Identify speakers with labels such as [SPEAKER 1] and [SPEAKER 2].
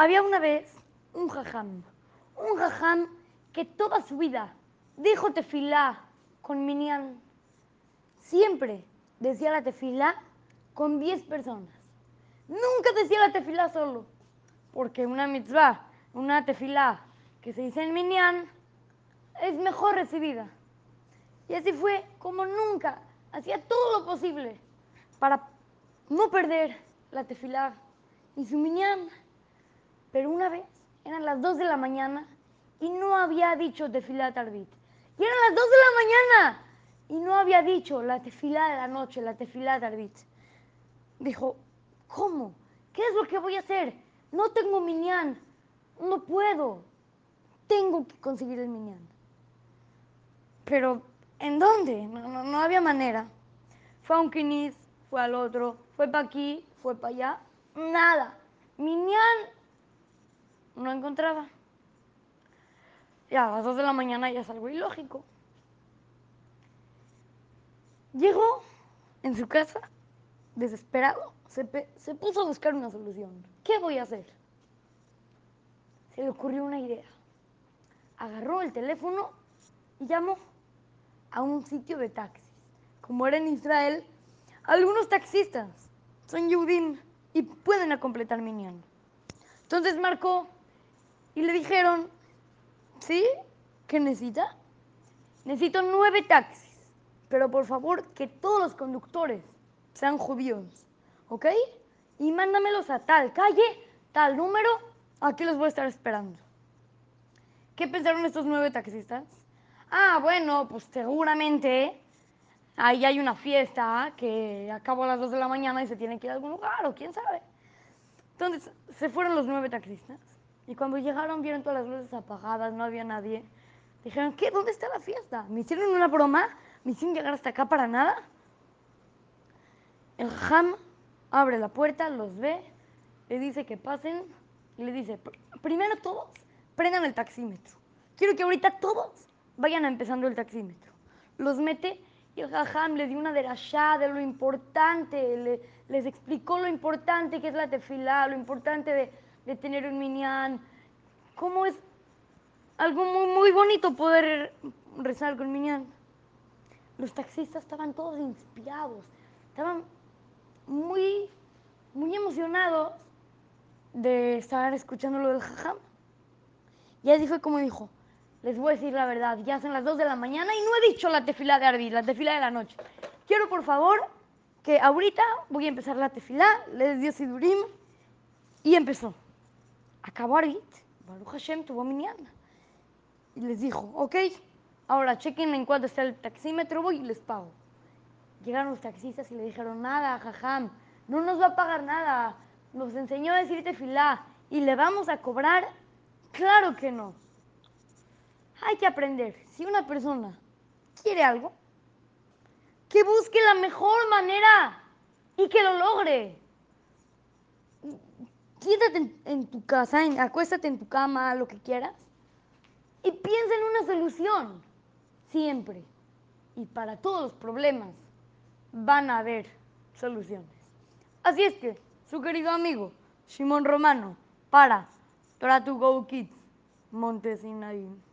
[SPEAKER 1] Había una vez un jajam, un jajam que toda su vida dijo tefilá con minyan. Siempre decía la tefilá con 10 personas. Nunca decía la tefilá solo, porque una mitzvah, una tefilá que se dice en minyan, es mejor recibida. Y así fue como nunca hacía todo lo posible para no perder la tefilá y su minyan. Pero una vez eran las 2 de la mañana y no había dicho tefilá tarbit. Y eran las 2 de la mañana y no había dicho la tefilá de la noche, la tefilá tarbit. Dijo, ¿cómo? ¿Qué es lo que voy a hacer? No tengo minyan, no puedo. Tengo que conseguir el minyan. Pero, ¿en dónde? No, no, no había manera. Fue a un quiniz, fue al otro, fue para aquí, fue para allá. Nada. Minyan no encontraba. Y a las 2 de la mañana ya es algo ilógico. Llegó en su casa, desesperado, se, se puso a buscar una solución. ¿Qué voy a hacer? Se le ocurrió una idea. Agarró el teléfono y llamó a un sitio de taxis. Como era en Israel, algunos taxistas son Yehudim y pueden completar Minyan. Entonces marcó y le dijeron, ¿sí? ¿Qué necesita? Necesito nueve taxis, pero por favor que todos los conductores sean judíos, ¿ok? Y mándamelos a tal calle, tal número, aquí los voy a estar esperando. ¿Qué pensaron estos nueve taxistas? Ah, bueno, pues seguramente ahí hay una fiesta que acabó a las 2 de la mañana y se tiene que ir a algún lugar, o quién sabe. Entonces se fueron los nueve taxistas y cuando llegaron vieron todas las luces apagadas, no había nadie. Dijeron, ¿qué? ¿Dónde está la fiesta? ¿Me hicieron una broma? ¿Me hicieron llegar hasta acá para nada? El jam abre la puerta, los ve, le dice que pasen y le dice, "Pr- primero todos, prendan el taxímetro. Quiero que ahorita todos vayan empezando el taxímetro. Los mete y el jajam les dio una derashá de lo importante, le- les explicó lo importante que es la tefilá, lo importante de, de tener un minyan, cómo es algo muy, muy bonito poder rezar con minyan. Los taxistas estaban todos inspirados, estaban muy, muy emocionados de estar escuchando lo del jajam. Y así fue como dijo, les voy a decir la verdad, ya son las 2 de la mañana y no he dicho la tefilá de Arbi, la tefilá de la noche. Quiero por favor que ahorita voy a empezar la tefilá, les dio Sidurim y empezó. Acabó Arbit, Baruch Hashem tuvo minyan. Y les dijo, ok, ahora chequen en cuánto está el taxímetro, voy y les pago. Llegaron los taxistas y le dijeron, nada, jajam, no nos va a pagar nada. Nos enseñó a decir tefilá y le vamos a cobrar. Claro que no. Hay que aprender. Si una persona quiere algo, que busque la mejor manera y que lo logre. Siéntate en, tu casa, acuéstate en tu cama, lo que quieras, y piensa en una solución. Siempre. Y para todos los problemas van a haber soluciones. Así es que, su querido amigo Simón Romano, para Torah to Go Kids, Montesinaín.